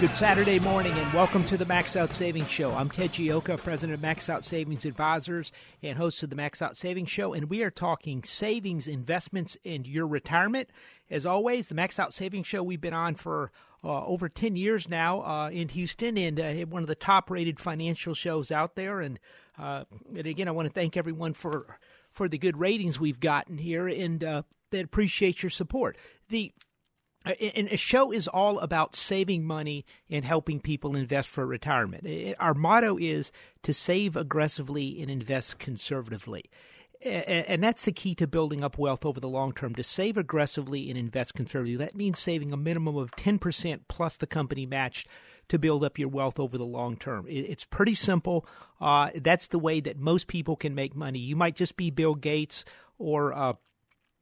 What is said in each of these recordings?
Good Saturday morning and welcome to the Max Out Savings Show. I'm Ted Gioka, president of Max Out Savings Advisors and host of the Max Out Savings Show, and we are talking savings, investments, and your retirement. As always, the Max Out Savings Show we've been on for uh, over 10 years now uh, in Houston and uh, one of the top rated financial shows out there. And, uh, and again, I want to thank everyone for, for the good ratings we've gotten here and uh, appreciate your support. The and a show is all about saving money and helping people invest for retirement. Our motto is to save aggressively and invest conservatively. And that's the key to building up wealth over the long term to save aggressively and invest conservatively. That means saving a minimum of 10% plus the company matched to build up your wealth over the long term. It's pretty simple. Uh, that's the way that most people can make money. You might just be Bill Gates or uh,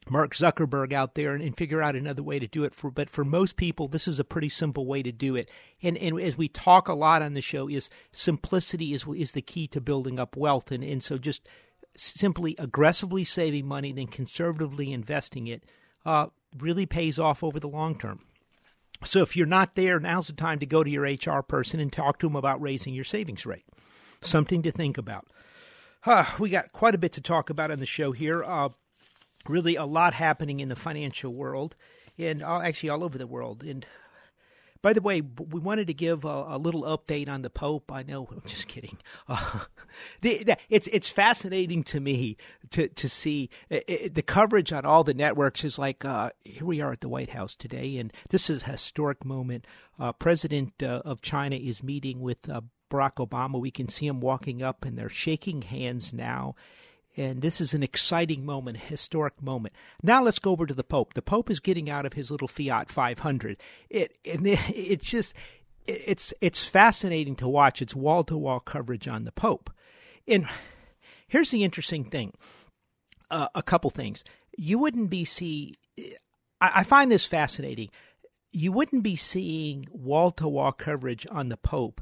Mark Zuckerberg out there and, and, figure out another way to do it for but for most people this is a pretty simple way to do it. And and as we talk a lot on the show is simplicity is is the key to building up wealth. And and so just simply aggressively saving money then conservatively investing it uh, really pays off over the long term. So if you're not there now's the time to go to your HR person and talk to them about raising your savings rate. Something to think about. We got quite a bit to talk about on the show here. Uh, really a lot happening in the financial world and actually all over the world. And by the way, we wanted to give a, a little update on the Pope. I know, I'm just kidding. Uh, the, the, it's it's fascinating to me to to see it, it, the coverage on all the networks is like uh, here we are at the White House today, and this is a historic moment. Uh, President uh, of China is meeting with uh, Barack Obama. We can see him walking up, and they're shaking hands now and this is an exciting moment, a historic moment. Now let's go over to the Pope. The Pope is getting out of his little Fiat 500. It, and it, it's just, it's it's fascinating to watch. It's wall to wall coverage on the Pope. And here's the interesting thing: uh, a couple things. You wouldn't be see. I, I find this fascinating. You wouldn't be seeing wall to wall coverage on the Pope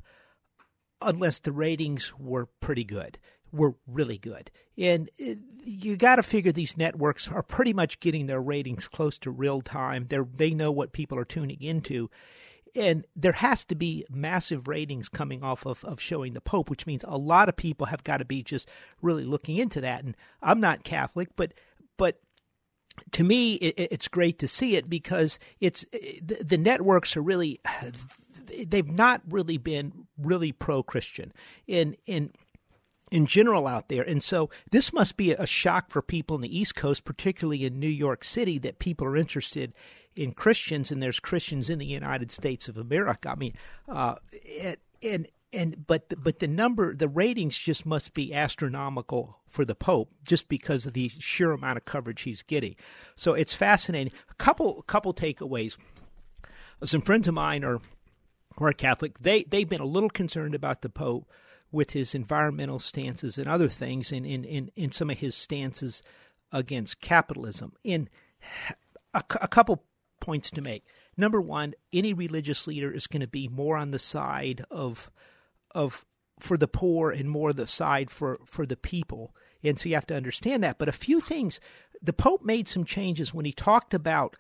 unless the ratings were pretty good were really good. And uh, you got to figure these networks are pretty much getting their ratings close to real time. They they know what people are tuning into. And there has to be massive ratings coming off of, of showing the Pope, which means a lot of people have got to be just really looking into that. And I'm not Catholic, but but to me, it, it's great to see it because it's the, the networks are really they've not really been really pro Christian. In in in general out there. And so this must be a shock for people in the East Coast, particularly in New York City, that people are interested in Christians and there's Christians in the United States of America. I mean, uh, and, and and but but the number the ratings just must be astronomical for the Pope just because of the sheer amount of coverage he's getting. So it's fascinating. A couple couple takeaways. Some friends of mine are are Catholic. They they've been a little concerned about the Pope with his environmental stances and other things, and in, in, in some of his stances against capitalism. In a, a couple points to make. Number one, any religious leader is going to be more on the side of of for the poor and more the side for, for the people. And so you have to understand that. But a few things, the Pope made some changes when he talked about,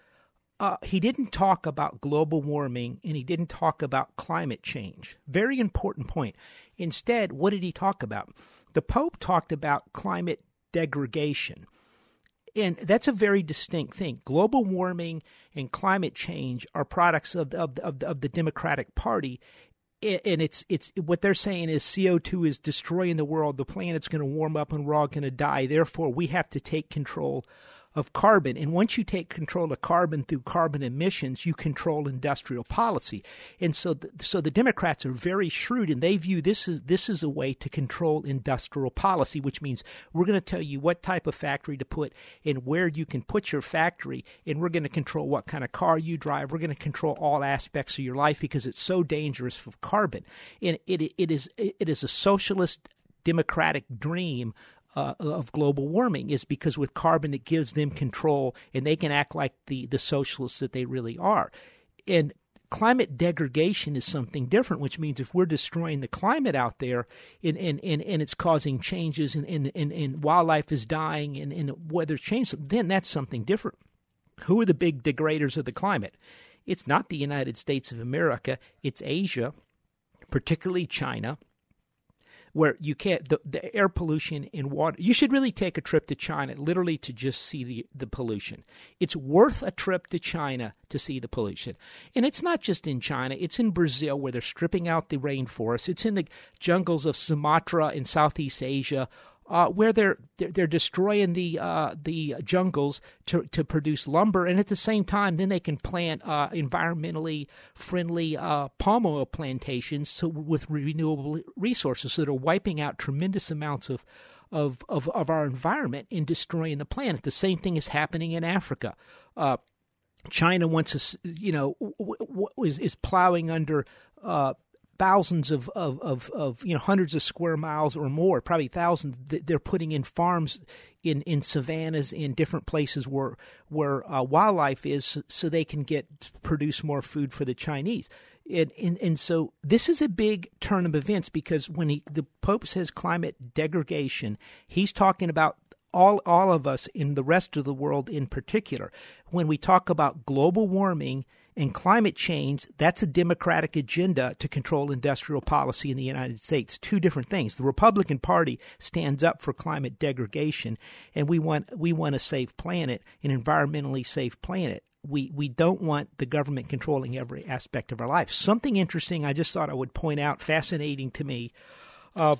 uh, he didn't talk about global warming and he didn't talk about climate change. Very important point. Instead, what did he talk about? The Pope talked about climate degradation. And that's a very distinct thing. Global warming and climate change are products of, of, of, of the Democratic Party, and it's it's what they're saying is CO2 is destroying the world. The planet's going to warm up and we're all going to die. Therefore, we have to take control of carbon. And once you take control of carbon through carbon emissions, you control industrial policy. And so, the, so the Democrats are very shrewd, and they view this as this is a way to control industrial policy, which means we're going to tell you what type of factory to put and where you can put your factory, and we're going to control what kind of car you drive. We're going to control all aspects of your life because it's so dangerous for carbon. And it it is it is a socialist democratic dream uh, of global warming is because with carbon it gives them control and they can act like the, the socialists that they really are. And climate degradation is something different, which means if we're destroying the climate out there and, and, and, and it's causing changes and, and, and, and wildlife is dying and, and weather's changed, then that's something different. Who are the big degraders of the climate? It's not the United States of America, it's Asia, particularly China where you can't the, the air pollution in water. You should really take a trip to China, literally to just see the the pollution. It's worth a trip to China to see the pollution, and it's not just in China. It's in Brazil where they're stripping out the rainforest. It's in the jungles of Sumatra in Southeast Asia uh, where they're, they're, destroying the uh, the jungles to to produce lumber, and at the same time, then they can plant uh, environmentally friendly uh, palm oil plantations so, with renewable resources that are wiping out tremendous amounts of. Of, of, of our environment and destroying the planet. The same thing is happening in Africa. Uh, China wants to, you know, w- w- is, is plowing under uh, thousands of, of, of, of, you know hundreds of square miles or more, probably thousands. They're putting in farms in, in savannas in different places where where uh, wildlife is, so they can get produce more food for the Chinese. And, and and so this is a big turn of events because when he the Pope says climate degradation, he's talking about all all of us in the rest of the world in particular. When we talk about global warming and climate change, that's a Democratic agenda to control industrial policy in the United States. Two different things. The Republican Party stands up for climate degradation, and we want we want a safe planet, an environmentally safe planet. We we don't want the government controlling every aspect of our life. Something interesting I just thought I would point out, fascinating to me. Uh,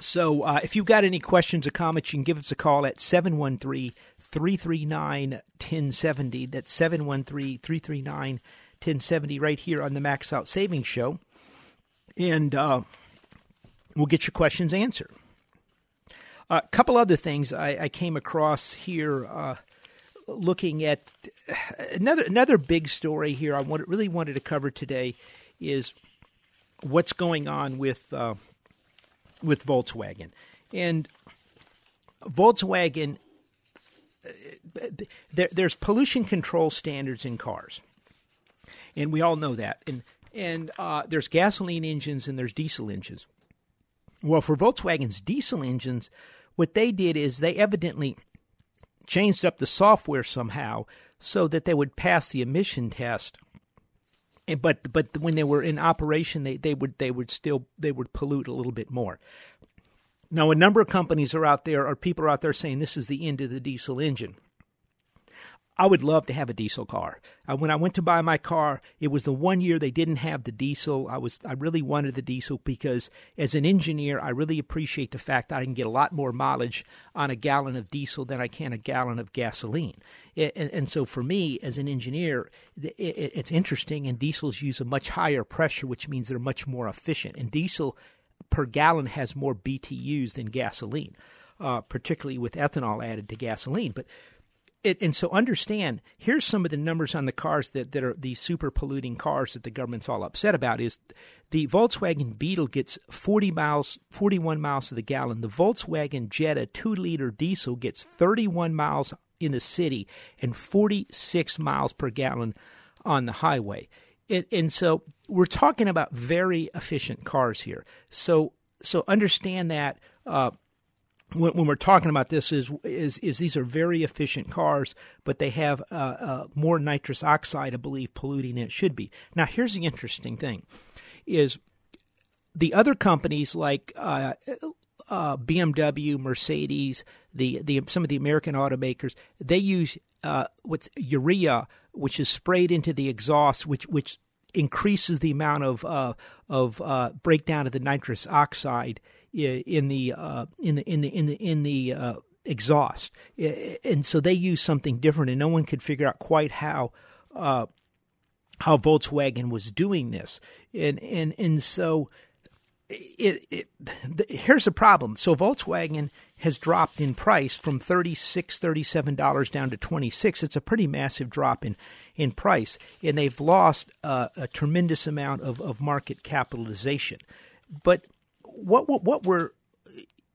so, uh, if you've got any questions or comments, you can give us a call at 713 339 1070. That's 713 339 1070 right here on the Max Out Savings Show. And uh, we'll get your questions answered. A couple other things I, I came across here uh, looking at another another big story here I really wanted to cover today is what's going on with uh, with Volkswagen. And Volkswagen there, there's pollution control standards in cars, and we all know that. And and uh, there's gasoline engines and there's diesel engines. Well, for Volkswagen's diesel engines, what they did is they evidently changed up the software somehow so that they would pass the emission test. And, but but when they were in operation, they, they would they would still they would pollute a little bit more. Now, a number of companies are out there, or people are out there saying this is the end of the diesel engine. I would love to have a diesel car. Uh, when I went to buy my car, it was the one year they didn't have the diesel. I was I really wanted the diesel because as an engineer, I really appreciate the fact that I can get a lot more mileage on a gallon of diesel than I can a gallon of gasoline. and, and, so for me as an engineer, it, it, it's interesting. And diesels use a much higher pressure, which means they're much more efficient. And diesel per gallon has more BTUs than gasoline, uh, particularly with ethanol added to gasoline. But it, and so understand here's some of the numbers on the cars that, that are these super polluting cars that the government's all upset about is the Volkswagen Beetle gets 40 miles 41 miles to the gallon the Volkswagen Jetta 2 liter diesel gets 31 miles in the city and 46 miles per gallon on the highway it, and so we're talking about very efficient cars here. So so understand that uh, when, when, we're talking about this is, is is these are very efficient cars, but they have uh, uh, more nitrous oxide, I believe, polluting than it should be. Now, here's the interesting thing: is the other companies like uh, uh BMW, Mercedes, the the some of the American automakers, they use uh, what's urea, which is sprayed into the exhaust, which which increases the amount of uh, of breakdown of the nitrous oxide in the uh, in the in the in the in the uh, exhaust, and so they use something different, and no one could figure out quite how uh, how Volkswagen was doing this, and and and so. It, it the, here's the problem. So Volkswagen has dropped in price from 36 $37 down to 26 It's a pretty massive drop in, in price, and they've lost uh, a tremendous amount of, of market capitalization. But what, what what we're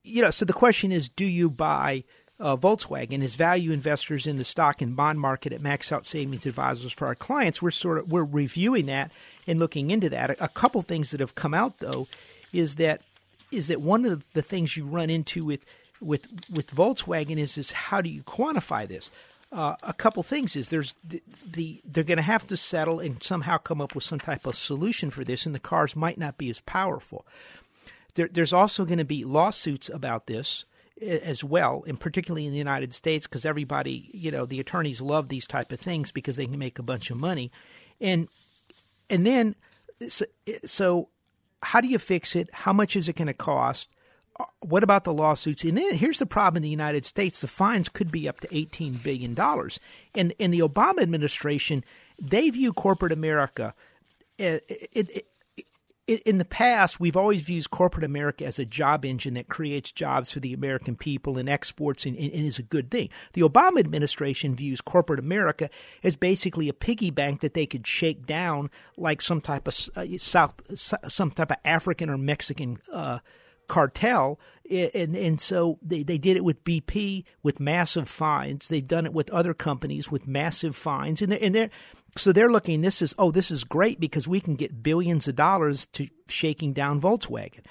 you know so the question is do you buy uh, Volkswagen? As value investors in the stock and bond market at Max Out Savings Advisors for our clients we're sort of we're reviewing that and looking into that. A, a couple things that have come out though is that is that one of the things you run into with with with Volkswagen is is how do you quantify this? Uh, a couple things is there's the, the they're going to have to settle and somehow come up with some type of solution for this and the cars might not be as powerful there, there's also going to be lawsuits about this as well, and particularly in the United States, because everybody, you know, the attorneys love these type of things because they can make a bunch of money, and and then so, so how do you fix it? How much is it going to cost? Uh, what about the lawsuits? And then here's the problem in the United States: the fines could be up to eighteen billion dollars. And in the Obama administration, they view corporate America. Uh, it, it, in the past, we've always viewed corporate America as a job engine that creates jobs for the American people and exports and, and, is a good thing. The Obama administration views corporate America as basically a piggy bank that they could shake down like some type of uh, South, some type of African or Mexican uh, cartel. And, and so they, they did it with BP with massive fines. They've done it with other companies with massive fines. And they're, and they're so they're looking this is oh this is great because we can get billions of dollars to shaking down Volkswagen.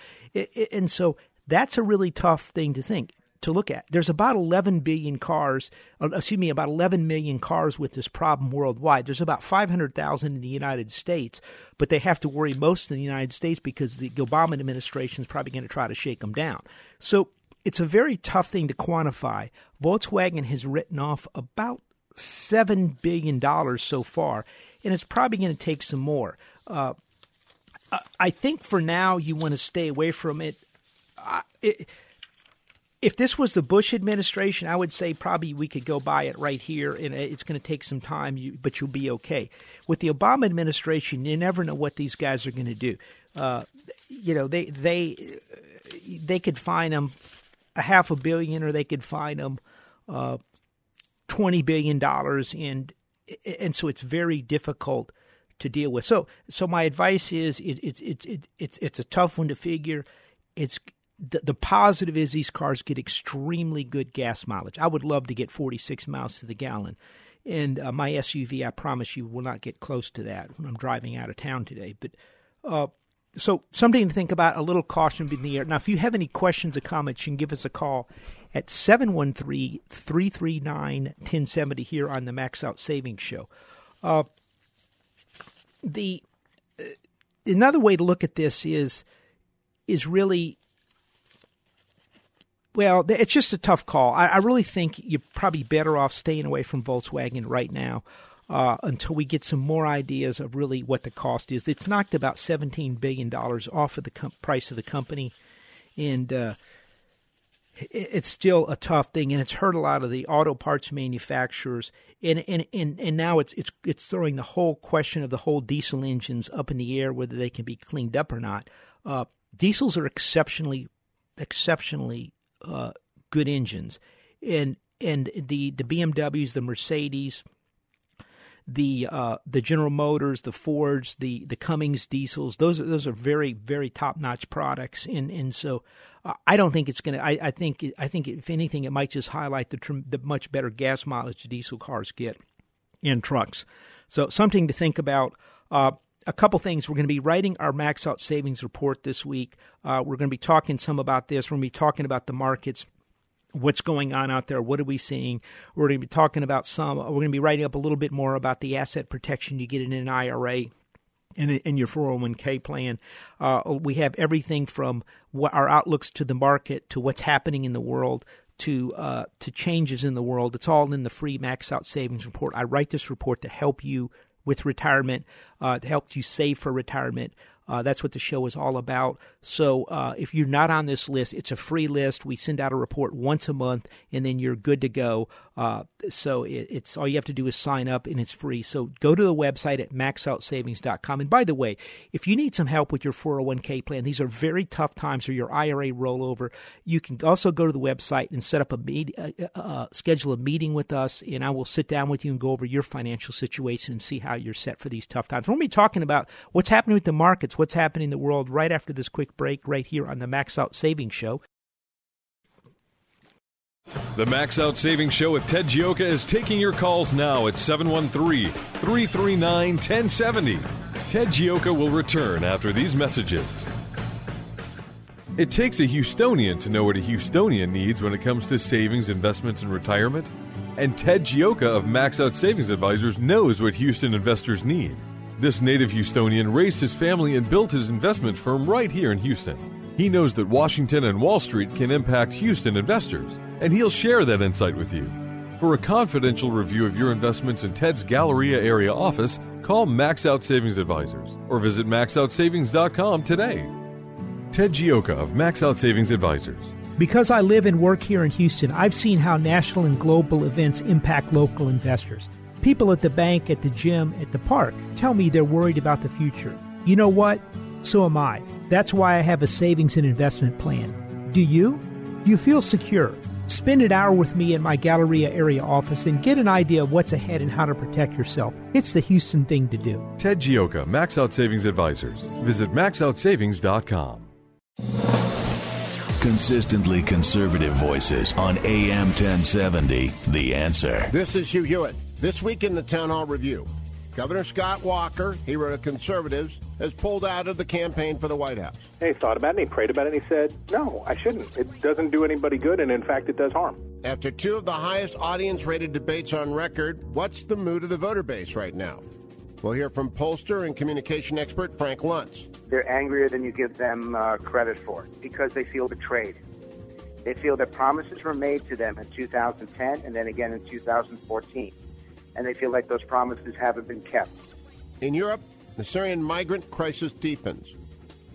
And so that's a really tough thing to think to look at. There's about 11 billion cars, uh, excuse me, about 11 million cars with this problem worldwide. There's about 500,000 in the United States, but they have to worry most in the United States because the Obama administration is probably going to try to shake them down. So it's a very tough thing to quantify. Volkswagen has written off about $7 billion so far, and it's probably going to take some more. Uh, I think for now you want to stay away from it. Uh, it if this was the Bush administration, I would say probably we could go buy it right here, and it's going to take some time, but you'll be okay. With the Obama administration, you never know what these guys are going to do. Uh, you know, they they they could fine them a half a billion, or they could fine them uh, twenty billion dollars, and and so it's very difficult to deal with. So so my advice is it, it's it's it, it's it's a tough one to figure. It's the, the positive is these cars get extremely good gas mileage. I would love to get 46 miles to the gallon. And uh, my SUV, I promise you, will not get close to that when I'm driving out of town today. But uh, so something to think about, a little caution in the air. Now, if you have any questions or comments, you can give us a call at 713 339 1070 here on the Max Out Savings Show. Uh, the uh, another way to look at this is is really well, it's just a tough call. I, I, really think you're probably better off staying away from Volkswagen right now uh, until we get some more ideas of really what the cost is. It's knocked about $17 billion off of the com- price of the company, and uh, it's still a tough thing, and it's hurt a lot of the auto parts manufacturers. And, and, and, and now it's, it's, it's throwing the whole question of the whole diesel engines up in the air, whether they can be cleaned up or not. Uh, diesels are exceptionally exceptionally uh, good engines, and and the the BMWs, the Mercedes, the uh, the General Motors, the Fords, the the Cummins diesels. Those are those are very very top notch products, and and so uh, I don't think it's going to. I think I think if anything, it might just highlight the the much better gas mileage the diesel cars get in trucks. So something to think about. Uh, a couple things. We're going to be writing our max out savings report this week. Uh, we're going to be talking some about this. We're going to be talking about the markets what's going on out there what are we seeing we're going to be talking about some we're going to be writing up a little bit more about the asset protection you get in an ira in, in your 401k plan. Uh, we have everything from what our outlooks to the market to what's happening in the world to uh, to changes in the world. It's all in the free Max Out Savings Report. I write this report to help you with retirement, uh, to help you save for retirement. Uh, that's what the show is all about. So uh, if you're not on this list, it's a free list. We send out a report once a month, and then you're good to go. Uh, so it, it's all you have to do is sign up, and it's free. So go to the website at maxoutsavings.com. And by the way, if you need some help with your 401k plan, these are very tough times, for your IRA rollover. You can also go to the website and set up a meet, uh, uh, uh, schedule a meeting with us, and I will sit down with you and go over your financial situation and see how you're set for these tough times. We're be talking about what's happening with the markets, what's happening in the world right after this quick break, right here on the Max Out Savings Show. The Max Out Savings Show with Ted Gioka is taking your calls now at 713 339 1070. Ted Gioka will return after these messages. It takes a Houstonian to know what a Houstonian needs when it comes to savings, investments, and retirement. And Ted Gioka of Max Out Savings Advisors knows what Houston investors need. This native Houstonian raised his family and built his investment firm right here in Houston. He knows that Washington and Wall Street can impact Houston investors, and he'll share that insight with you. For a confidential review of your investments in Ted's Galleria area office, call Max Out Savings Advisors or visit maxoutsavings.com today. Ted Gioka of Max Out Savings Advisors. Because I live and work here in Houston, I've seen how national and global events impact local investors. People at the bank, at the gym, at the park tell me they're worried about the future. You know what? So am I. That's why I have a savings and investment plan. Do you? Do you feel secure? Spend an hour with me in my Galleria area office and get an idea of what's ahead and how to protect yourself. It's the Houston thing to do. Ted Gioka, Max Out Savings Advisors. Visit maxoutsavings.com. Consistently conservative voices on AM 1070. The answer. This is Hugh Hewitt. This week in the Town Hall Review, Governor Scott Walker, hero of conservatives, has pulled out of the campaign for the White House. He thought about it, and he prayed about it, and he said, No, I shouldn't. It doesn't do anybody good, and in fact, it does harm. After two of the highest audience rated debates on record, what's the mood of the voter base right now? We'll hear from pollster and communication expert Frank Luntz. They're angrier than you give them uh, credit for because they feel betrayed. They feel that promises were made to them in 2010 and then again in 2014 and they feel like those promises haven't been kept. In Europe, the Syrian migrant crisis deepens.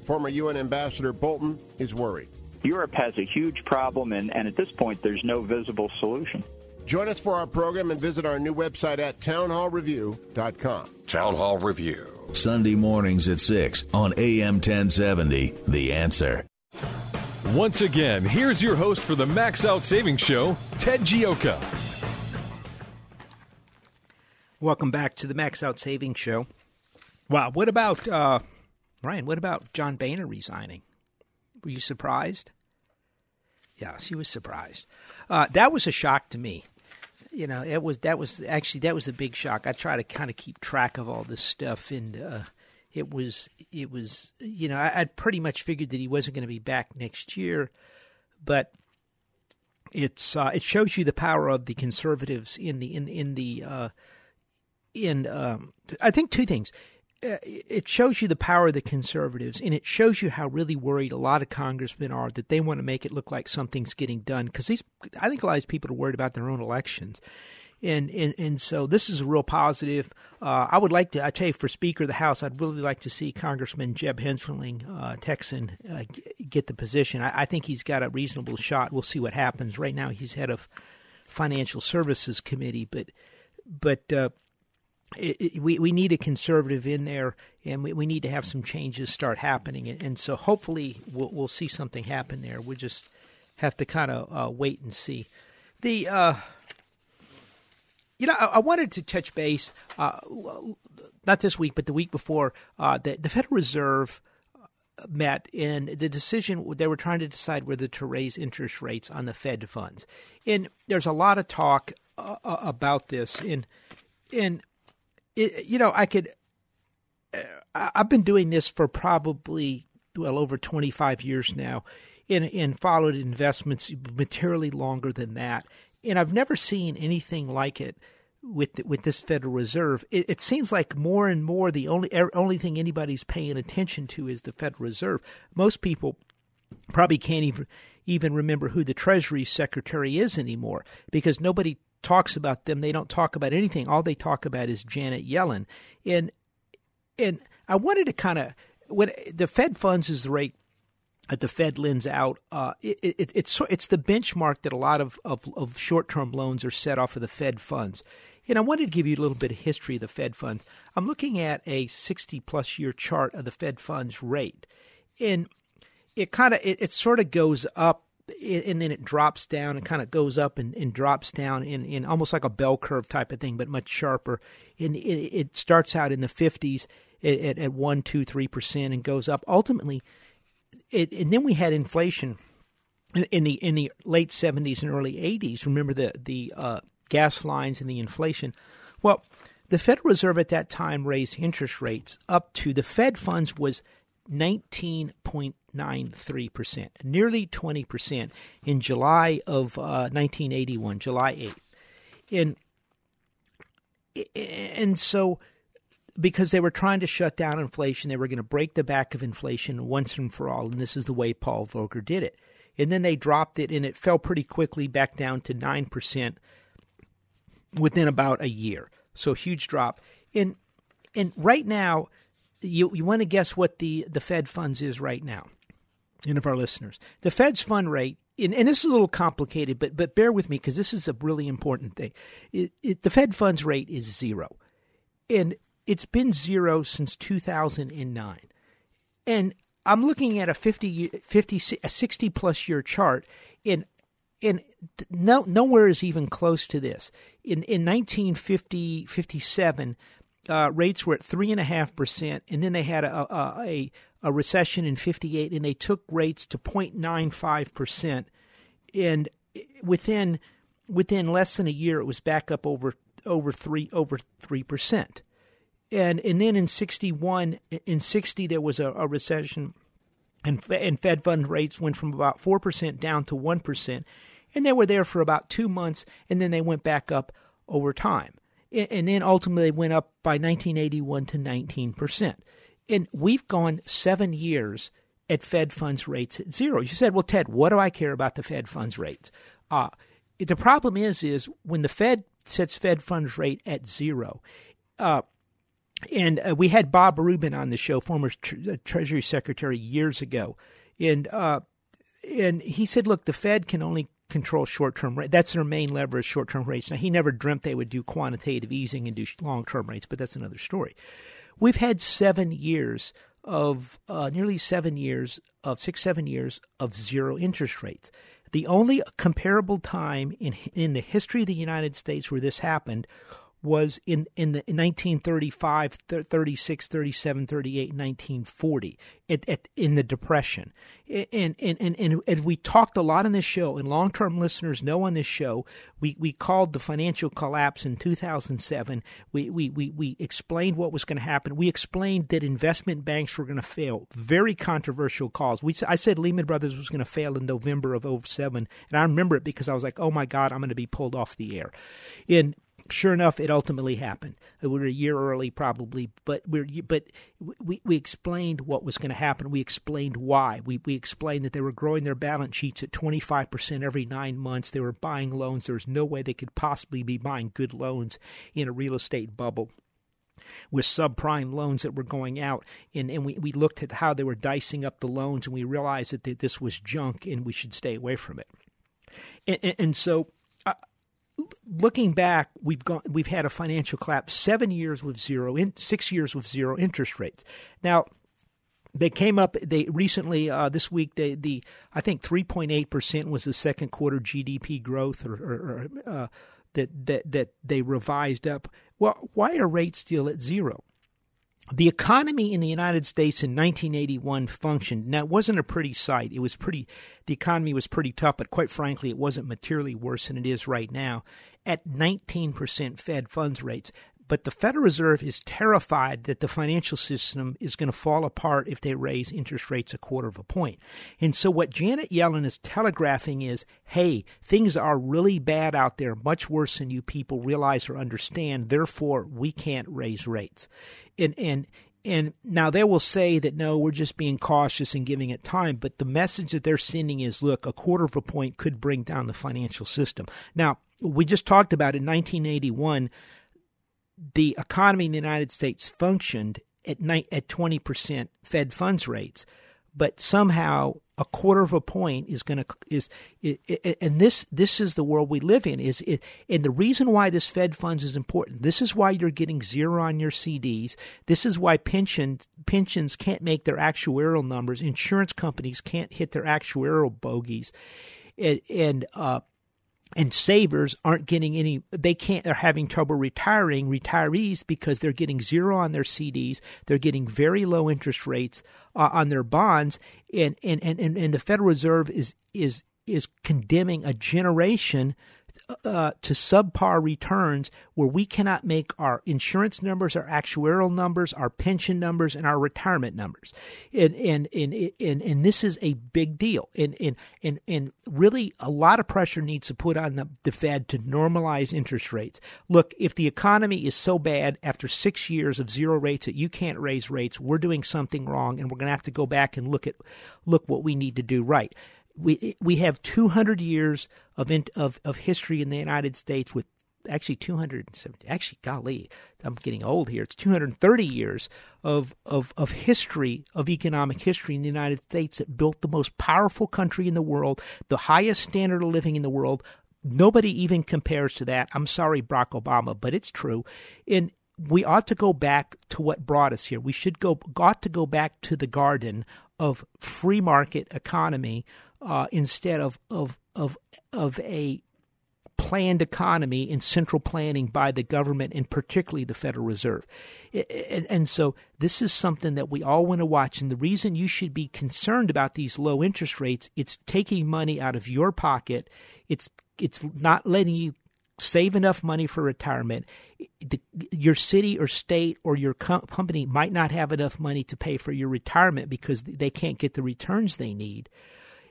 Former UN Ambassador Bolton is worried. Europe has a huge problem, and, and at this point, there's no visible solution. Join us for our program and visit our new website at townhallreview.com. Town Hall Review. Sunday mornings at 6 on AM 1070. The answer. Once again, here's your host for the Max Out Savings Show, Ted Gioka. Welcome back to the Max Out Savings Show. Wow, what about uh, Ryan? What about John Boehner resigning? Were you surprised? Yes, he was surprised. Uh, that was a shock to me. You know, it was that was actually that was a big shock. I try to kind of keep track of all this stuff, and uh, it was it was you know I, would pretty much figured that he wasn't going to be back next year, but it's uh, it shows you the power of the conservatives in the in in the uh, in um, I think two things. Uh, it shows you the power of the conservatives, and it shows you how really worried a lot of congressmen are that they want to make it look like something's getting done. Because these, I think a lot of these people are worried about their own elections, and and and so this is a real positive. Uh, I would like to, I tell you, for Speaker of the House, I'd really like to see Congressman Jeb Hensarling, uh, Texan, uh, get the position. I, I think he's got a reasonable shot. We'll see what happens. Right now, he's head of Financial Services Committee, but but uh, it, we we need a conservative in there, and we, we need to have some changes start happening, and, and so hopefully we'll we'll see something happen there. We just have to kind of uh, wait and see. The uh, you know I, I, wanted to touch base, uh, not this week, but the week before. Uh, the the Federal Reserve uh, met and the decision they were trying to decide whether to raise interest rates on the Fed funds, and there's a lot of talk uh, about this, and and it, you know, I could I've been doing this for probably well over 25 years now, and, and followed investments materially longer than that, and I've never seen anything like it with the, with this Federal Reserve. It, it, seems like more and more the only er, only thing anybody's paying attention to is the Federal Reserve. Most people probably can't even even remember who the Treasury Secretary is anymore because nobody talks about them. They don't talk about anything. All they talk about is Janet Yellen. And and I wanted to kind of when the Fed funds is the rate that the Fed lends out. Uh, it, it, it's it's the benchmark that a lot of, of, of short term loans are set off of the Fed funds. And I wanted to give you a little bit of history of the Fed funds. I'm looking at a 60 plus year chart of the Fed funds rate, and it kind of it, it sort of goes up and then it drops down and kind of goes up and, and drops down in, in almost like a bell curve type of thing, but much sharper. And it, it starts out in the 50s at, at, 1, 2, 3% and goes up. Ultimately, it, and then we had inflation in the in the late 70s and early 80s. Remember the, the uh, gas lines and the inflation. Well, the Federal Reserve at that time raised interest rates up to the Fed funds was 19.93%, nearly 20% in July of uh, 1981, July 8th. And, and so, because they were trying to shut down inflation, they were going to break the back of inflation once and for all, and this is the way Paul Volcker did it. And then they dropped it, and it fell pretty quickly back down to 9% within about a year. So, huge drop. And, and right now, you you want to guess what the the Fed funds is right now? Any of our listeners, the Fed's fund rate, and, and this is a little complicated, but but bear with me because this is a really important thing. It, it, the Fed funds rate is zero, and it's been zero since 2009. And I'm looking at a 50, 50 a 60 plus year chart, and and no, nowhere is even close to this. In in 1950 57, uh, rates were at three and a half percent, and then they had a, a, a recession in '58, and they took rates to 0.95 percent, and within within less than a year, it was back up over over three over three percent, and and then in '61, in '60 there was a, a recession, and and Fed fund rates went from about four percent down to one percent, and they were there for about two months, and then they went back up over time and then ultimately went up by 1981 to 19%. And we've gone seven years at Fed funds rates at zero. You said, well, Ted, what do I care about the Fed funds rates? Uh, the problem is, is when the Fed sets Fed funds rate at zero, uh, and uh, we had Bob Rubin on the show, former tre- uh, Treasury Secretary years ago, and uh, and he said, look, the Fed can only control short term rates. That's their main lever is short term rates. Now, he never dreamt they would do quantitative easing and do long term rates, but that's another story. We've had seven years of uh, nearly seven years of six, seven years of zero interest rates. The only comparable time in in the history of the United States where this happened was in, in, the, in 1935, 36, 37, 38, 1940, at, at, in the Depression. And, and, and, and, and we talked a lot on this show, and long term listeners know on this show, we, we called the financial collapse in 2007. We, we, we, we explained what was going to happen. We explained that investment banks were going to fail. Very controversial calls. We, I said Lehman Brothers was going to fail in November of 07, and I remember it because I was like, oh my God, I'm going to be pulled off the air. And sure enough, it ultimately happened. We were a year early, probably, but we but we we explained what was going to happen. We explained why. We we explained that they were growing their balance sheets at twenty five percent every nine months. They were buying loans. There was no way they could possibly be buying good loans in a real estate bubble with subprime loans that were going out. And, and we, we looked at how they were dicing up the loans and we realized that this was junk and we should stay away from it. And, and, and so uh, looking back, we've gone, we've had a financial collapse, seven years with zero, in, six years with zero interest rates. Now, they came up. They recently uh, this week. They the I think three point eight percent was the second quarter GDP growth, or, or, or uh, that that that they revised up. Well, why are rates still at zero? The economy in the United States in 1981 functioned. Now, it wasn't a pretty sight. It was pretty, the economy was pretty tough, but quite frankly, it wasn't materially worse than it is right now. At 19% Fed funds rates, But the Federal Reserve is terrified that the financial system is going to fall apart if they raise interest rates a quarter of a point. And so what Janet Yellen is telegraphing is, hey, things are really bad out there, much worse than you people realize or understand. Therefore, we can't raise rates. And and and now they will say that no, we're just being cautious and giving it time. But the message that they're sending is look, a quarter of a point could bring down the financial system. Now, we just talked about in 1981, the economy in the United States functioned at, at 20% Fed funds rates but somehow a quarter of a point is going to is, and this this is the world we live in is it, and the reason why this fed funds is important. This is why you're getting zero on your CDs this is why pension pensions can't make their actuarial numbers. Insurance companies can't hit their actuarial bogeys. And, and uh, and savers aren't getting any they can't they're having trouble retiring retirees because they're getting zero on their CDs they're getting very low interest rates uh, on their bonds. And, and and and the Federal Reserve is is is condemning a generation uh, to subpar returns where we cannot make our insurance numbers, our actuarial numbers, our pension numbers, and our retirement numbers. And and and and, and this is a big deal. And, and and and really, a lot of pressure needs to put on the, the Fed to normalize interest rates. Look, if the economy is so bad after six years of zero rates that you can't raise rates, we're doing something wrong, and we're going to have to go back and look at look what we need to do right we we have 200 years of of of history in the United States with actually 270 actually golly i'm getting old here. It's 230 years of, of, of history of economic history in the united states that built the most powerful country in the world the highest standard of living in the world. Nobody even compares to that. I'm sorry barack obama but it's true. And we ought to go back to what brought us here. We should go ought to go back to the garden of free market economy uh, instead of of of of a planned economy and central planning by the government and particularly the Federal Reserve. And, and, so this is something that we all want to watch. And the reason you should be concerned about these low interest rates, it's taking money out of your pocket. It's it's not letting you save enough money for retirement. The, your city or state or your co- company might not have enough money to pay for your retirement because they can't get the returns they need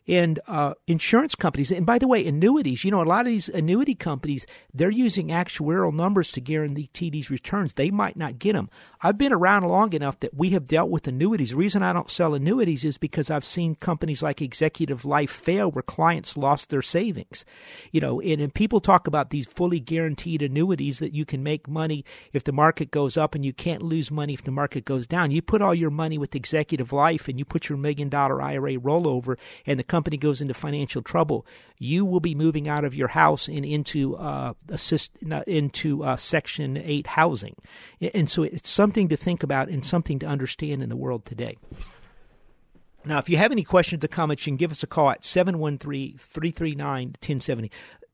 and uh, insurance companies. And by the way, annuities, you know, a lot of these annuity companies, they're using actuarial numbers to guarantee these returns. They might not get them. I've been around long enough that we have dealt with annuities. The reason I don't sell annuities is because I've seen companies like Executive Life fail where clients lost their savings. You know, and, and people talk about these fully guaranteed annuities that you can make money if the market goes up and you can't lose money if the market goes down. You put all your money with Executive Life and you put your million dollar IRA rollover and the company goes into financial trouble, you will be moving out of your house and into uh, assist into uh, Section Eight housing, and so it's something to think about and something to understand in the world today. Now, if you have any questions or comments, you can give us a call at 713 339 1070.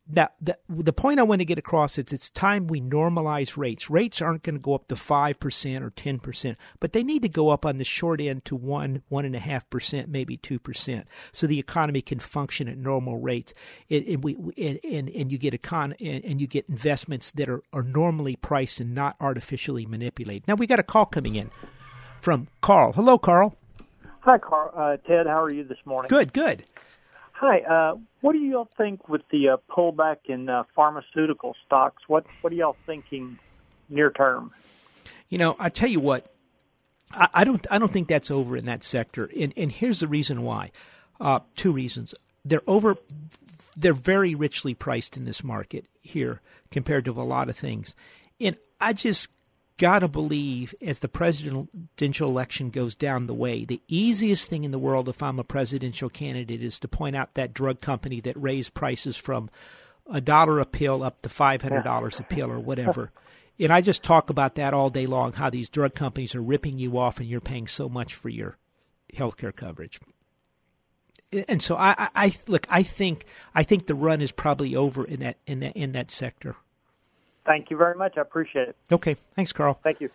Now, the, the point I want to get across is it's time we normalize rates. Rates aren't going to go up to 5% or 10%, but they need to go up on the short end to 1, 1.5%, maybe 2%, so the economy can function at normal rates. And, and, we, and, and, and you get econ- and, and you get investments that are, are normally priced and not artificially manipulated. Now, we got a call coming in from Carl. Hello, Carl. Hi, Carl. Uh, Ted, how are you this morning? Good, good. Hi. Uh, what do y'all think with the uh, pullback in uh, pharmaceutical stocks? What What are y'all thinking near term? You know, I tell you what, I, I don't I don't think that's over in that sector, and and here's the reason why. Uh, two reasons. They're over. They're very richly priced in this market here compared to a lot of things, and I just got to believe as the presidential election goes down the way, the easiest thing in the world if I'm a presidential candidate is to point out that drug company that raised prices from a dollar a pill up to $500 a pill or whatever. And I just talk about that all day long how these drug companies are ripping you off and you're paying so much for your health care coverage. And so I, I look. I think I think the run is probably over in that in that in that sector. Thank you very much. I appreciate it. Okay. Thanks, Carl. Thank you.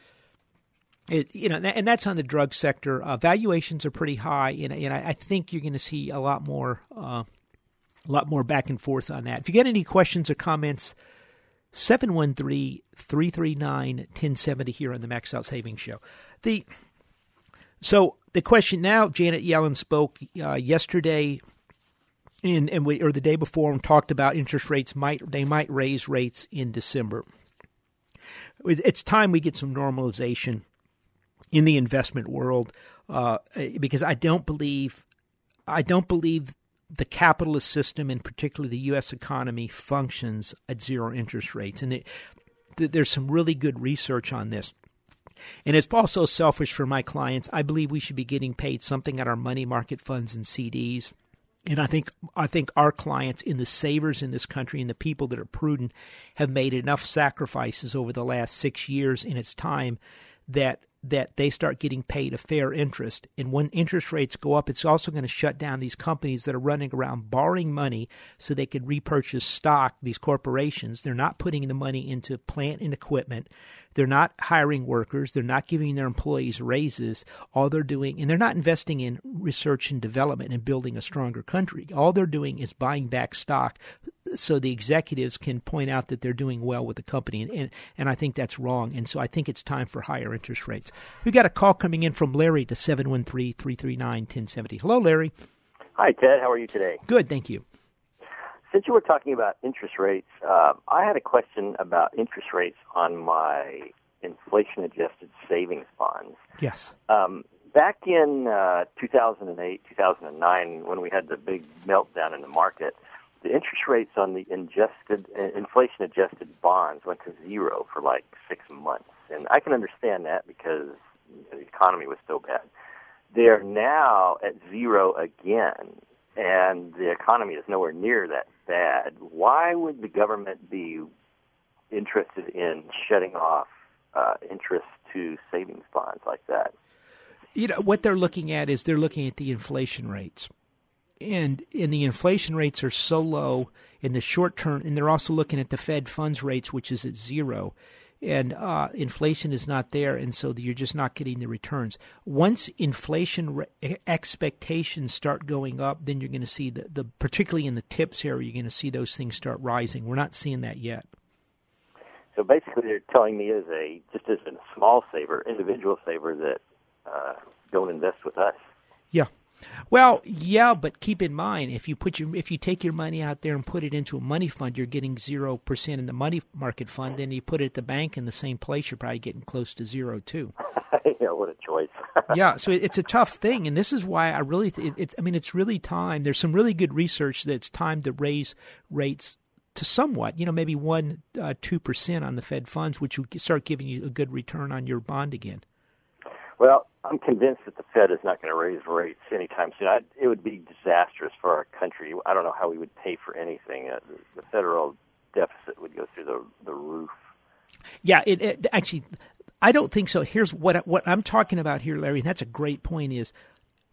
It, you know, and that's on the drug sector. Uh, valuations are pretty high, and, and I, I think you're going to see a lot more, uh, a lot more back and forth on that. If you get any questions or comments, 713 339 1070 here on the Max Out Savings Show. The so the question now, Janet Yellen spoke uh, yesterday, in and we, or the day before, and talked about interest rates might they might raise rates in December. It's time we get some normalization in the investment world uh, because I don't believe I don't believe the capitalist system, and particularly the U.S. economy, functions at zero interest rates. And it, th- there's some really good research on this. And it's also selfish for my clients. I believe we should be getting paid something at our money market funds and CDs. And I think I think our clients in the savers in this country and the people that are prudent have made enough sacrifices over the last six years in its time that that they start getting paid a fair interest. And when interest rates go up, it's also going to shut down these companies that are running around borrowing money so they could repurchase stock, these corporations. They're not putting the money into plant and equipment. They're not hiring workers. They're not giving their employees raises. All they're doing, and they're not investing in research and development and building a stronger country. All they're doing is buying back stock so the executives can point out that they're doing well with the company. And, and, and I think that's wrong. And so I think it's time for higher interest rates. We've got a call coming in from Larry to 713 339 1070. Hello, Larry. Hi, Ted. How are you today? Good, thank you. Since you were talking about interest rates, uh, I had a question about interest rates on my inflation adjusted savings bonds. Yes. Um, back in uh, 2008, 2009, when we had the big meltdown in the market, the interest rates on the adjusted, uh, inflation adjusted bonds went to zero for like six months. And I can understand that because the economy was so bad. They are now at zero again, and the economy is nowhere near that bad. Why would the government be interested in shutting off uh, interest to savings bonds like that? You know what they're looking at is they're looking at the inflation rates, and and the inflation rates are so low in the short term, and they're also looking at the Fed funds rates, which is at zero and uh, inflation is not there, and so you're just not getting the returns. Once inflation re- expectations start going up, then you're going to see the, the particularly in the tips area, you're going to see those things start rising. We're not seeing that yet. So basically, they're telling me as a just as a small saver, individual saver, that uh, don't invest with us. Well, yeah, but keep in mind if you put your if you take your money out there and put it into a money fund, you're getting zero percent in the money market fund. Then you put it at the bank in the same place, you're probably getting close to zero too. yeah, what a choice. yeah, so it's a tough thing, and this is why I really, th- it, it, I mean, it's really time. There's some really good research that it's time to raise rates to somewhat, you know, maybe one, uh, two percent on the Fed funds, which would start giving you a good return on your bond again. Well, I'm convinced that the Fed is not going to raise rates anytime soon. I, it would be disastrous for our country. I don't know how we would pay for anything. Uh, the, the federal deficit would go through the the roof. Yeah, it, it actually. I don't think so. Here's what what I'm talking about here, Larry. And that's a great point. Is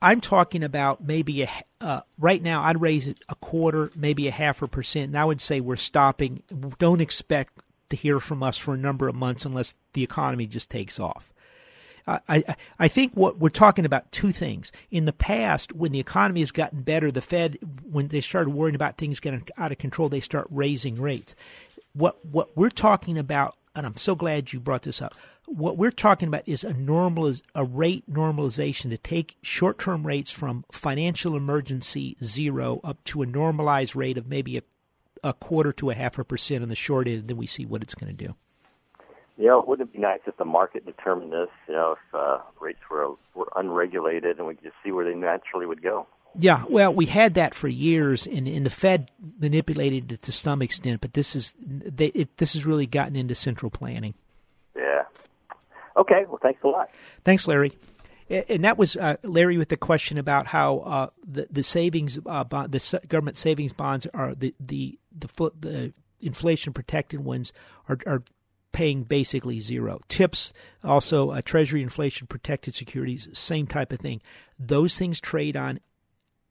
I'm talking about maybe a uh, right now. I'd raise it a quarter, maybe a half a percent, and I would say we're stopping. Don't expect to hear from us for a number of months unless the economy just takes off. I, I think what we're talking about two things. In the past, when the economy has gotten better, the Fed, when they started worrying about things getting out of control, they start raising rates. What what we're talking about, and I'm so glad you brought this up. What we're talking about is a normal a rate normalization to take short term rates from financial emergency zero up to a normalized rate of maybe a, a quarter to a half a percent on the short end, and then we see what it's going to do. You know, wouldn't it be nice if the market determined this? You know, if uh, rates were were unregulated and we could just see where they naturally would go. Yeah, well, we had that for years, and, and the Fed manipulated it to some extent, but this is they, it, this has really gotten into central planning. Yeah. Okay. Well, thanks a lot. Thanks, Larry. And that was uh, Larry with the question about how uh, the the savings uh, bond, the government savings bonds are the the the, the inflation protected ones are, are paying basically zero. TIPS, also uh, Treasury inflation protected securities, same type of thing. Those things trade on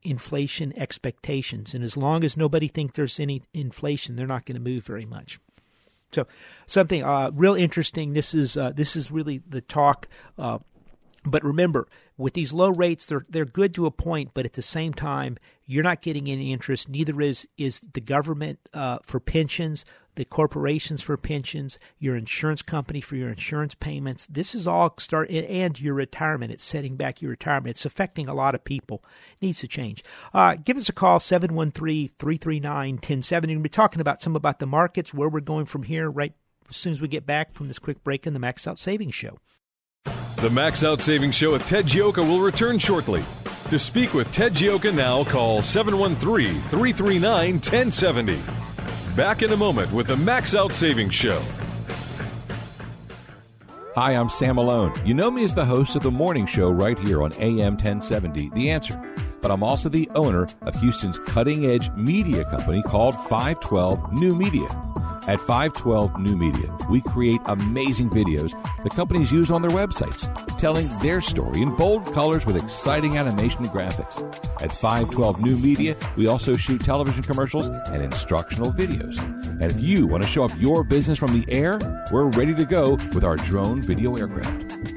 inflation expectations, and as long as nobody thinks there's any inflation, they're not going to move very much. So, something uh, real interesting. This is uh, this is really the talk. Uh, but remember, with these low rates, they're they're good to a point, but at the same time, you're not getting any interest. Neither is is the government uh, for pensions the corporations for pensions, your insurance company for your insurance payments. This is all start and your retirement. It's setting back your retirement. It's affecting a lot of people. It needs to change. Uh, give us a call 713-339-1070. We'll be talking about some about the markets, where we're going from here right as soon as we get back from this quick break in the Max Out Savings Show. The Max Out Savings Show with Ted Gioka will return shortly. To speak with Ted Gioka now, call 713 339 1070. Back in a moment with the Max Out Savings Show. Hi, I'm Sam Malone. You know me as the host of the morning show right here on AM 1070, The Answer. But I'm also the owner of Houston's cutting edge media company called 512 New Media. At 512 New Media, we create amazing videos that companies use on their websites, telling their story in bold colors with exciting animation and graphics. At 512 New Media, we also shoot television commercials and instructional videos. And if you want to show off your business from the air, we're ready to go with our drone video aircraft.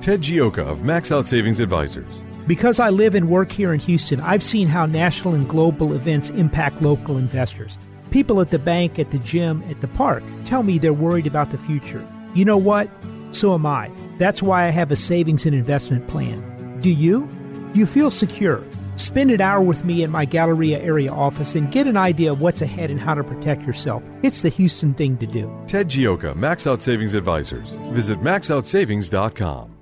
Ted Gioka of Max Out Savings Advisors. Because I live and work here in Houston, I've seen how national and global events impact local investors. People at the bank, at the gym, at the park tell me they're worried about the future. You know what? So am I. That's why I have a savings and investment plan. Do you? Do you feel secure? Spend an hour with me in my Galleria area office and get an idea of what's ahead and how to protect yourself. It's the Houston thing to do. Ted Gioka, Max Out Savings Advisors. Visit maxoutsavings.com.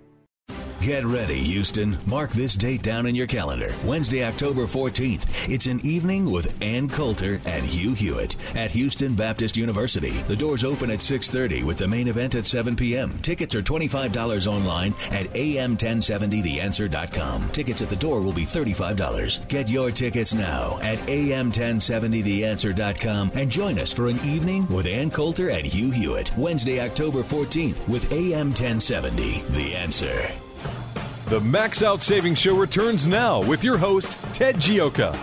Get ready, Houston. Mark this date down in your calendar. Wednesday, October 14th. It's an evening with Ann Coulter and Hugh Hewitt at Houston Baptist University. The doors open at 6:30 with the main event at 7 p.m. Tickets are $25 online at am1070theanswer.com. Tickets at the door will be $35. Get your tickets now at am1070theanswer.com and join us for an evening with Ann Coulter and Hugh Hewitt. Wednesday, October 14th with AM 1070. The Answer. The Max Out Savings Show returns now with your host, Ted Gioka.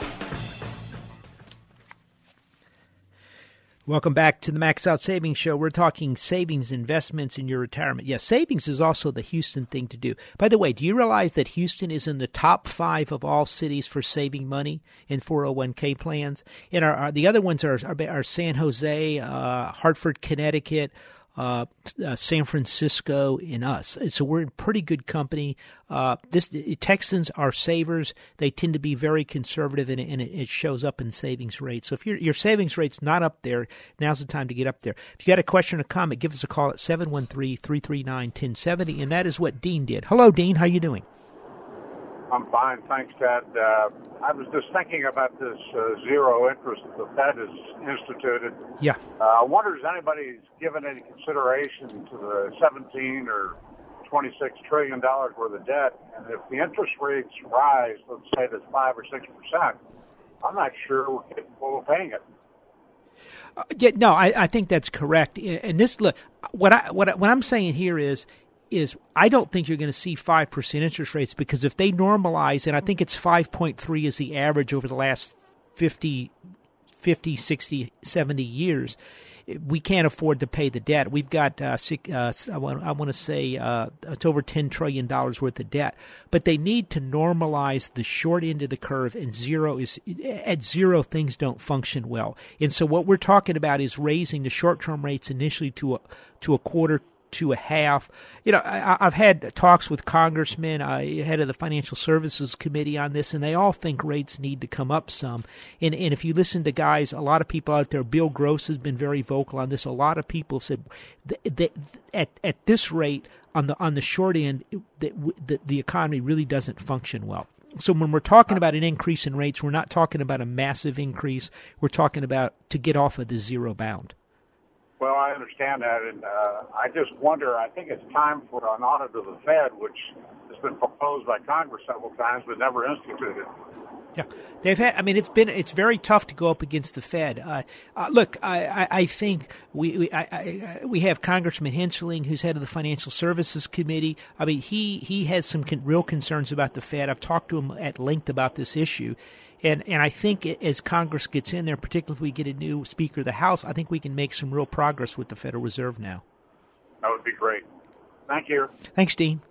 Welcome back to the Max Out Savings Show. We're talking savings, investments, in your retirement. Yes, savings is also the Houston thing to do. By the way, do you realize that Houston is in the top five of all cities for saving money in 401k plans? And our, our the other ones are, are, are San Jose, uh, Hartford, Connecticut, uh, uh, San Francisco, and us. So we're in pretty good company. Uh, this Texans are savers. They tend to be very conservative, and, and it, shows up in savings rates. So if your your savings rate's not up there, now's the time to get up there. If you got a question or comment, give us a call at 713-339-1070, and that is what Dean did. Hello, Dean. How are you doing? I'm fine, thanks, Ted. Uh, I was just thinking about this uh, zero interest that the Fed has instituted. Yeah. Uh, I wonder if anybody's given any consideration to the 17 or 26 trillion dollars worth of debt, and if the interest rates rise, let's say that's five or six percent, I'm not sure we're capable of paying it. Uh, yeah, no, I, I think that's correct. And this, look, what I what I, what I'm saying here is is I don't think you're going to see 5% interest rates because if they normalize, and I think it's 5.3 is the average over the last 50, 50 60, 70 years, we can't afford to pay the debt. We've got, uh, uh, I, want, to say, uh, it's over $10 trillion worth of debt. But they need to normalize the short end of the curve, and zero is, at zero, things don't function well. And so what we're talking about is raising the short term rates initially to a, to a quarter to a half. You know, I, have had talks with congressmen, uh, head of the Financial Services Committee on this, and they all think rates need to come up some. And, and if you listen to guys, a lot of people out there, Bill Gross has been very vocal on this. A lot of people said that, at at this rate, on the on the short end, that the, the economy really doesn't function well. So when we're talking about an increase in rates, we're not talking about a massive increase. We're talking about to get off of the zero bound. Well, I understand that, and uh, I just wonder. I think it's time for an audit of the Fed, which has been proposed by Congress several times but never instituted. Yeah, they've had. I mean, it's been it's very tough to go up against the Fed. Uh, uh, look, I, I, I, think we we, I, we have Congressman Hensarling, who's head of the Financial Services Committee. I mean, he he has some con- real concerns about the Fed. I've talked to him at length about this issue. And and I think as Congress gets in there, particularly if we get a new Speaker of the House, I think we can make some real progress with the Federal Reserve now. That would be great. Thank you. Thanks, Dean.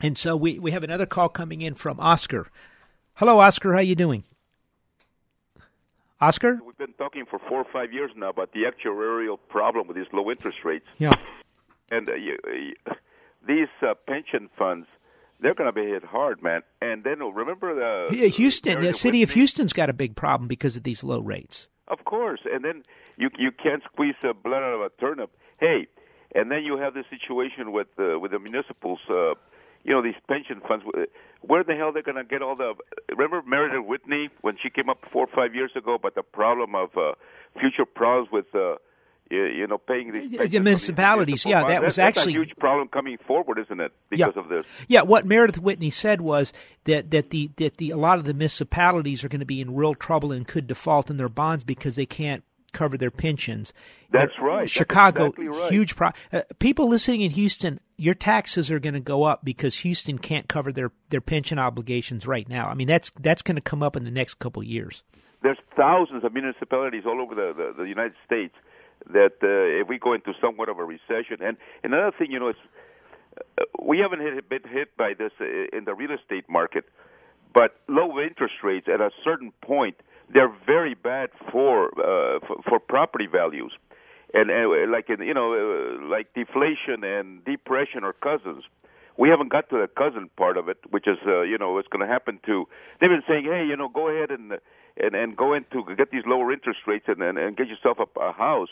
And so we, we have another call coming in from Oscar. Hello, Oscar. How you doing? Oscar? We've been talking for four or five years now about the actuarial problem with these low interest rates. Yeah. And uh, you, uh, these uh, pension funds – they're going to be hit hard, man. And then remember the Houston, the city of Houston's got a big problem because of these low rates. Of course, and then you you can't squeeze the blood out of a turnip. Hey, and then you have the situation with uh, with the municipals. Uh, you know these pension funds. Where the hell they're going to get all the? Remember Meredith Whitney when she came up four or five years ago about the problem of uh, future problems with. Uh, you know, paying these the municipalities. Yeah, that was that's, actually a huge problem coming forward, isn't it? Because yeah. of this. Yeah, what Meredith Whitney said was that that the that the a lot of the municipalities are going to be in real trouble and could default in their bonds because they can't cover their pensions. That's right. Chicago, That's exactly right. huge problem. Uh, people listening in Houston, your taxes are going to go up because Houston can't cover their their pension obligations right now. I mean, that's that's going to come up in the next couple of years. There's thousands of municipalities all over the, the, the United States that uh, if we go into somewhat of a recession, and another thing, you know, is uh, we haven't hit, been hit by this uh, in the real estate market, but low interest rates at a certain point they're very bad for uh, for, for property values, and uh, like in, you know uh, like deflation and depression are cousins. We haven't got to the cousin part of it, which is uh, you know what's going to happen to. They've been saying, hey, you know, go ahead and and and go into get these lower interest rates and and, and get yourself a, a house.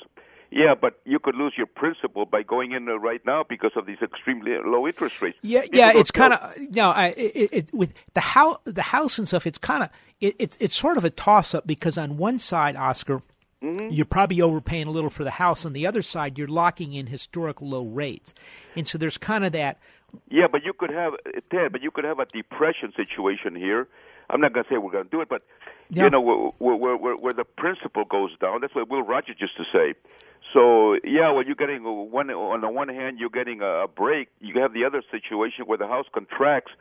Yeah, but you could lose your principal by going in right now because of these extremely low interest rates. Yeah, People yeah, it's kind of no, I, it, it, with the house, the house and stuff. It's kind of it, it's it's sort of a toss up because on one side, Oscar, Mm-hmm. You're probably overpaying a little for the house. On the other side, you're locking in historic low rates, and so there's kind of that. Yeah, but you could have Ted, but you could have a depression situation here. I'm not going to say we're going to do it, but Yeah. you know where, where, where, where the principle goes down. That's what Will Rogers used to say. So yeah, well, you're getting one on the one hand, you're getting a, a break. You have the other situation where the house contracts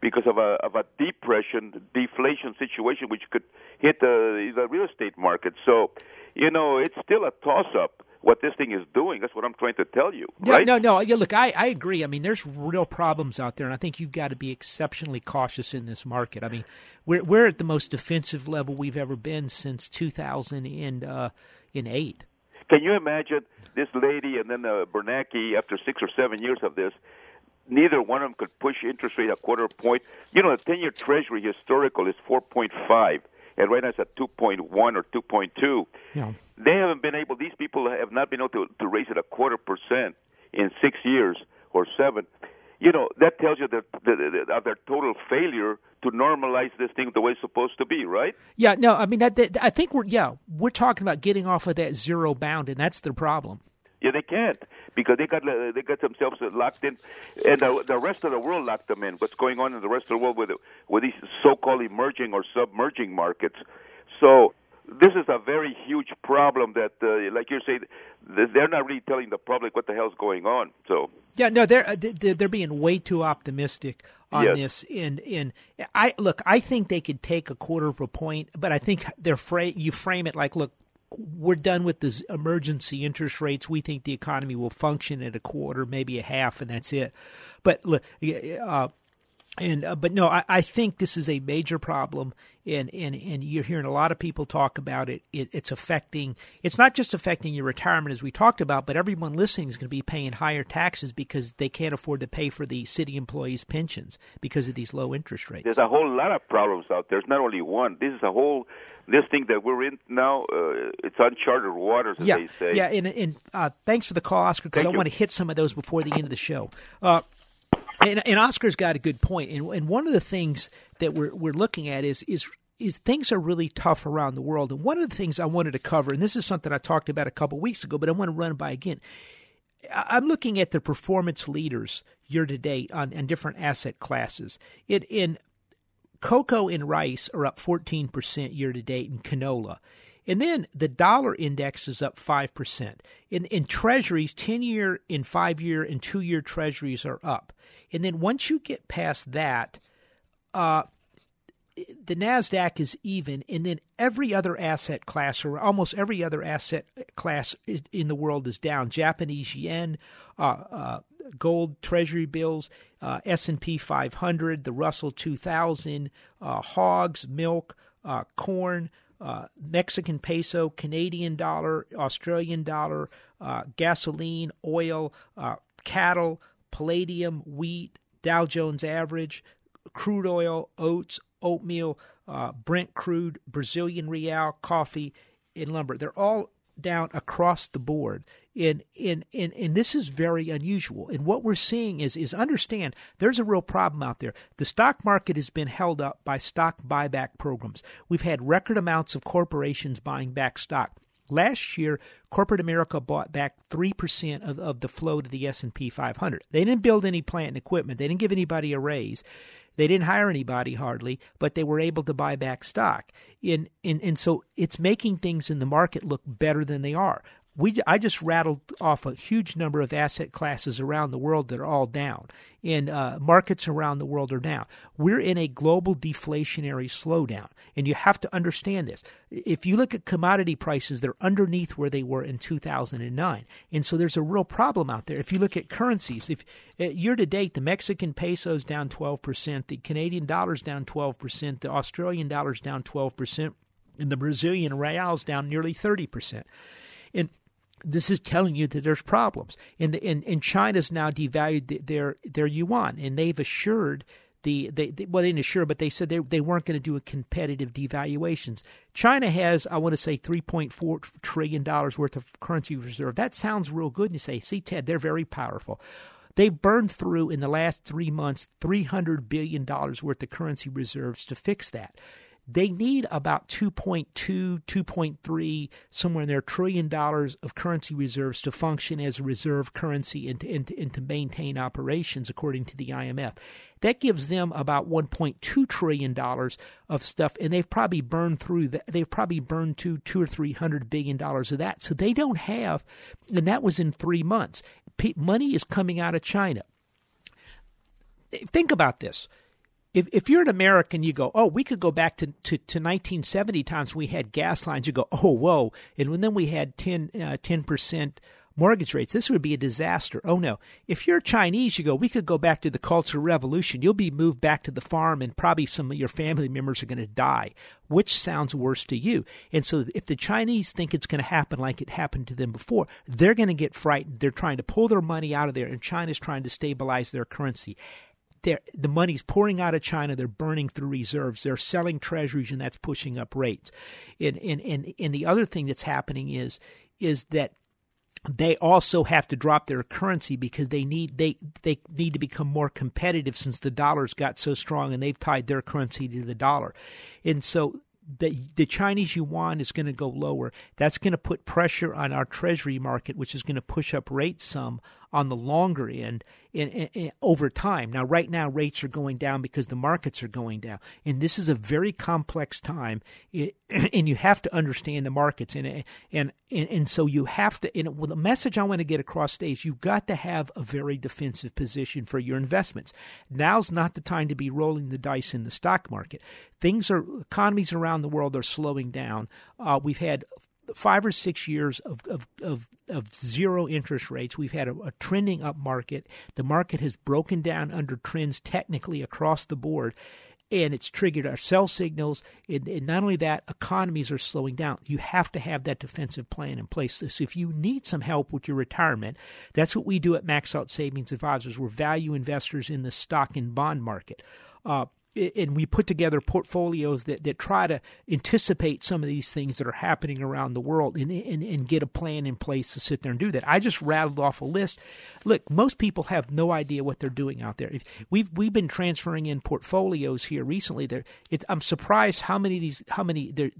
because of a of a depression, deflation situation, which could hit the the real estate market. So, you know, it's still a toss up what this thing is doing. That's what I'm trying to tell you. No, right? no, no. Yeah, look, I, I agree. I mean, there's real problems out there, and I think you've got to be exceptionally cautious in this market. I mean, we're we're at the most defensive level we've ever been since 2008. Can you imagine this lady and then uh, Bernanke after six or seven years of this? Neither one of them could push interest rate a quarter point. You know, the ten-year Treasury historical is 4.5, and right now it's at 2.1 or 2.2. Yeah. They haven't been able. These people have not been able to, to raise it a quarter percent in six years or seven. You know, that tells you that of their total failure to normalize this thing the way it's supposed to be, right? Yeah, no, I mean, I think we're yeah we're talking about getting off of that zero bound, and that's the problem. Yeah, they can't because they got they got themselves locked in, and the, the rest of the world locked them in. What's going on in the rest of the world with with these so-called emerging or submerging markets? So this is a very huge problem that, uh, like you're saying, they're not really telling the public what the hell's going on. So Yeah, no, they're uh, they're they're being way too optimistic on Yes. this. And and I look, I think they could take a quarter of a point, but I think they're fra- you frame it like, look, we're done with this emergency interest rates. We think the economy will function at a quarter, maybe a half, and that's it. But look, uh, and uh, but no, I, I think this is a major problem, and, and and you're hearing a lot of people talk about it. it. It's affecting. It's not just affecting your retirement, as we talked about, but everyone listening is going to be paying higher taxes because they can't afford to pay for the city employees' pensions because of these low interest rates. there's a whole lot of problems out there. There's not only one. This is a whole this thing that we're in now. Uh, it's uncharted waters, as yeah, they say. yeah, and and uh, thanks for the call, Oscar, because I want to hit some of those before the end of the show. And, and Oscar's got a good point, and and one of the things that we're we're looking at is is is things are really tough around the world. And one of the things I wanted to cover, and this is something I talked about a couple weeks ago, but I want to run by again. I'm looking at the performance leaders year to date on, on different asset classes. It in cocoa and rice are up 14% year to date in canola. And then the dollar index is up 5%. In, in treasuries, 10 year, in 5 year, and 2 year treasuries are up. And then once you get past that, uh, the Nasdaq is even, and then every other asset class, or almost every other asset class in the world, is down. Japanese yen, uh, uh, gold, Treasury bills, uh, S and P 500, the Russell 2000, uh, hogs, milk, uh, corn, uh, Mexican peso, Canadian dollar, Australian dollar, gasoline, oil, cattle, palladium, wheat, Dow Jones average, crude oil, oats, oatmeal, uh, Brent crude, Brazilian real, coffee, and lumber. They're all down across the board. And, and, and, and this is very unusual. And what we're seeing is, is understand there's a real problem out there. The stock market has been held up by stock buyback programs. We've had record amounts of corporations buying back stock. Last year, corporate America bought back 3% of, of the flow to the S&P 500. They didn't build any plant and equipment. They didn't give anybody a raise. They didn't hire anybody hardly, but they were able to buy back stock. In, in, and so it's making things in the market look better than they are. We, I just rattled off a huge number of asset classes around the world that are all down, and uh, markets around the world are down. We're in a global deflationary slowdown, and you have to understand this. If you look at commodity prices, they're underneath where they were in 2009, and so there's a real problem out there. If you look at currencies, if uh, year to date the Mexican peso is down 12 percent, the Canadian dollar's down 12 percent, the Australian dollar's down 12 percent, and the Brazilian real's down nearly 30 percent. And this is telling you that there's problems. And and, and China's now devalued their their yuan, and they've assured the they, they well they didn't assure, but they said they they weren't going to do a competitive devaluations. China has I want to say 3.4 trillion dollars worth of currency reserve. That sounds real good. And you say, see, Ted, they're very powerful. They burned through in the last three months $300 billion worth of currency reserves to fix that they need about 2.2 2.3 somewhere in there trillion dollars of currency reserves to function as a reserve currency and to, and, and to maintain operations according to the IMF that gives them about 1.2 trillion dollars of stuff and they've probably burned through that they've probably burned to 2 or 300 billion dollars of that. So they don't have and that was in 3 months. Money is coming out of China. Think about this if if you're an American, you go, oh, we could go back to, to, to 1970 times we had gas lines. You go, oh, whoa, and then we had 10 uh, percent mortgage rates. This would be a disaster. Oh no! If you're Chinese, you go, we could go back to the Cultural Revolution. You'll be moved back to the farm, and probably some of your family members are going to die. Which sounds worse to you? And so, if the Chinese think it's going to happen like it happened to them before, they're going to get frightened. They're trying to pull their money out of there, and China's trying to stabilize their currency the money's pouring out of China. They're burning through reserves. They're selling treasuries, and that's pushing up rates. And and and, and the other thing that's happening is is that they also have to drop their currency because they need they they need to become more competitive since the dollar's got so strong and they've tied their currency to the dollar. And so the, the Chinese yuan is going to go lower. That's going to put pressure on our treasury market, which is going to push up rates some on the longer end in, in, in, over time. Now, right now, rates are going down because the markets are going down, and this is a very complex time, and you have to understand the markets, and and and, and so you have to. And well, the message I want to get across today is you've got to have a very defensive position for your investments. Now's not the time to be rolling the dice in the stock market. Things are economies around the world are slowing down. Uh, we've had five or six years of, of, of, of zero interest rates. We've had a, a, trending up market. The market has broken down under trends technically across the board. And it's triggered our sell signals. And, and not only that, economies are slowing down. You have to have that defensive plan in place. So if you need some help with your retirement, that's what we do at Max Out Savings Advisors. We're value investors in the stock and bond market. Uh, and we put together portfolios that, that try to anticipate some of these things that are happening around the world and, and, and get a plan in place to sit there and do that. I just rattled off a list. Look, most people have no idea what they're doing out there. If we've we've been transferring in portfolios here recently. There, I'm surprised how many of these how many there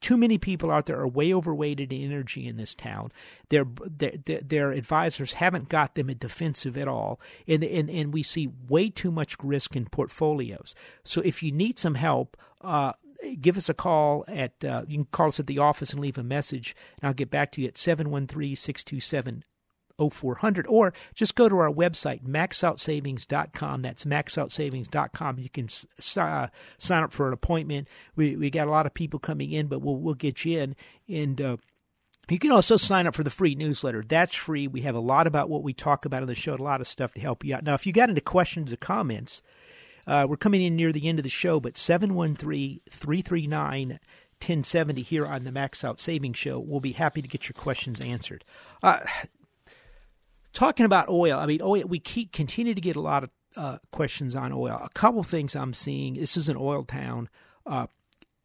too many people out there are way overweighted in energy in this town. Their, their their advisors haven't got them a defensive at all, and, and and we see way too much risk in portfolios. So if you need some help. Uh, give us a call at uh, you can call us at the office and leave a message and i'll get back to you at 713-627 0400 or just go to our website maxoutsavings.com that's maxoutsavings.com you can uh, sign up for an appointment we we got a lot of people coming in but we'll we'll get you in and uh, you can also sign up for the free newsletter. That's free. We have a lot about what we talk about on the show, a lot of stuff to help you out. Now, if you got into questions or comments, uh, we're coming in near the end of the show, but 713 339 1070 here on the Max Out Savings Show. We'll be happy to get your questions answered. Uh, talking about oil, I mean, oil, we keep continue to get a lot of uh, questions on oil. A couple things I'm seeing. This is an oil town. Uh,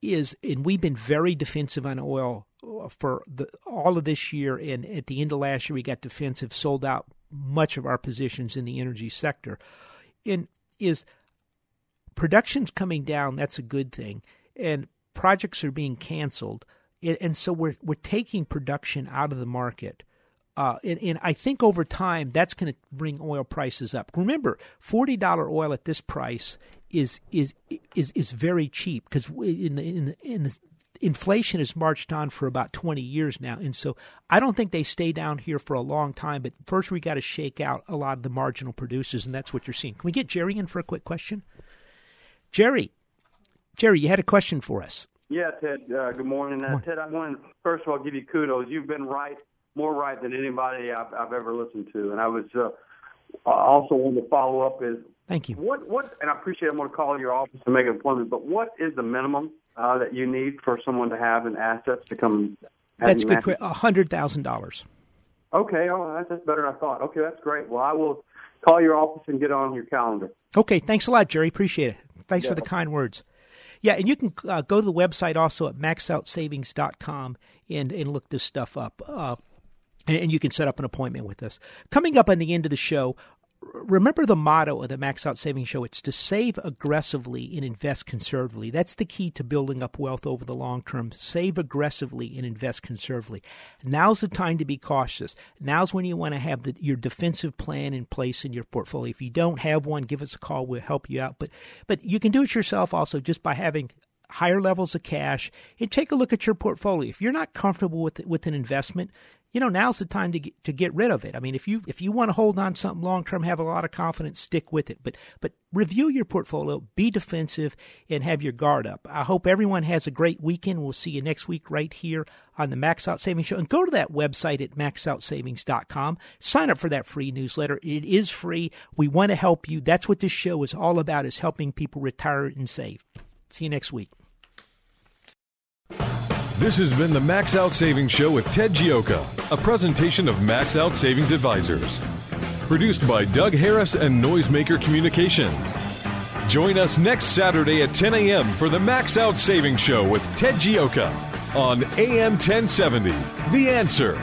is and we've been very defensive on oil uh, for the, all of this year. And at the end of last year, we got defensive, sold out much of our positions in the energy sector. And is production's coming down? That's a good thing. And projects are being canceled. And so we're we're taking production out of the market uh, and, and, I think over time that's going to bring oil prices up. Remember, forty dollar oil at this price is is is is very cheap because in the in the, in the inflation has marched on for about 20 years now. And so I don't think they stay down here for a long time. But first, we got to shake out a lot of the marginal producers, and that's what you're seeing. Can we get Jerry in for a quick question? Jerry, Jerry, you had a question for us. Yeah, Ted. Uh, good morning. Uh, Ted, I want to first of all give you kudos. You've been right more right than anybody I've, I've ever listened to. And I was uh, also wanted to follow up is thank you. What what and I appreciate. I'm going to call your office to make an appointment. But what is the minimum uh, that you need for someone to have an assets to come? That's good. A hundred thousand dollars. Okay, oh, that's, that's better than I thought. Okay, that's great. Well, I will call your office and get on your calendar. Okay, thanks a lot, Jerry. Appreciate it. Thanks yeah. for the kind words. Yeah, and you can uh, go to the website also at maxoutsavings.com and, and look this stuff up. Uh, and you can set up an appointment with us. Coming up on the end of the show, remember the motto of the Max Out Savings Show it's to save aggressively and invest conservatively. That's the key to building up wealth over the long term. Save aggressively and invest conservatively. Now's the time to be cautious. Now's when you want to have the, your defensive plan in place in your portfolio. If you don't have one, give us a call. We'll help you out. But but you can do it yourself also just by having higher levels of cash and take a look at your portfolio. If you're not comfortable with with an investment, you know now's the time to get, to get rid of it. I mean, if you if you want to hold on to something long term, have a lot of confidence, stick with it. But but review your portfolio, be defensive, and have your guard up. I hope everyone has a great weekend. We'll see you next week right here on the Max Out Savings Show. And go to that website at maxoutsavings.com. Sign up for that free newsletter. It is free. We want to help you. That's what this show is all about: is helping people retire and save. See you next week. This has been the Max Out Savings Show with Ted Gioka, a presentation of Max Out Savings Advisors. Produced by Doug Harris and Noisemaker Communications. Join us next Saturday at 10 a.m. for the Max Out Savings Show with Ted Gioka on AM 1070. The answer.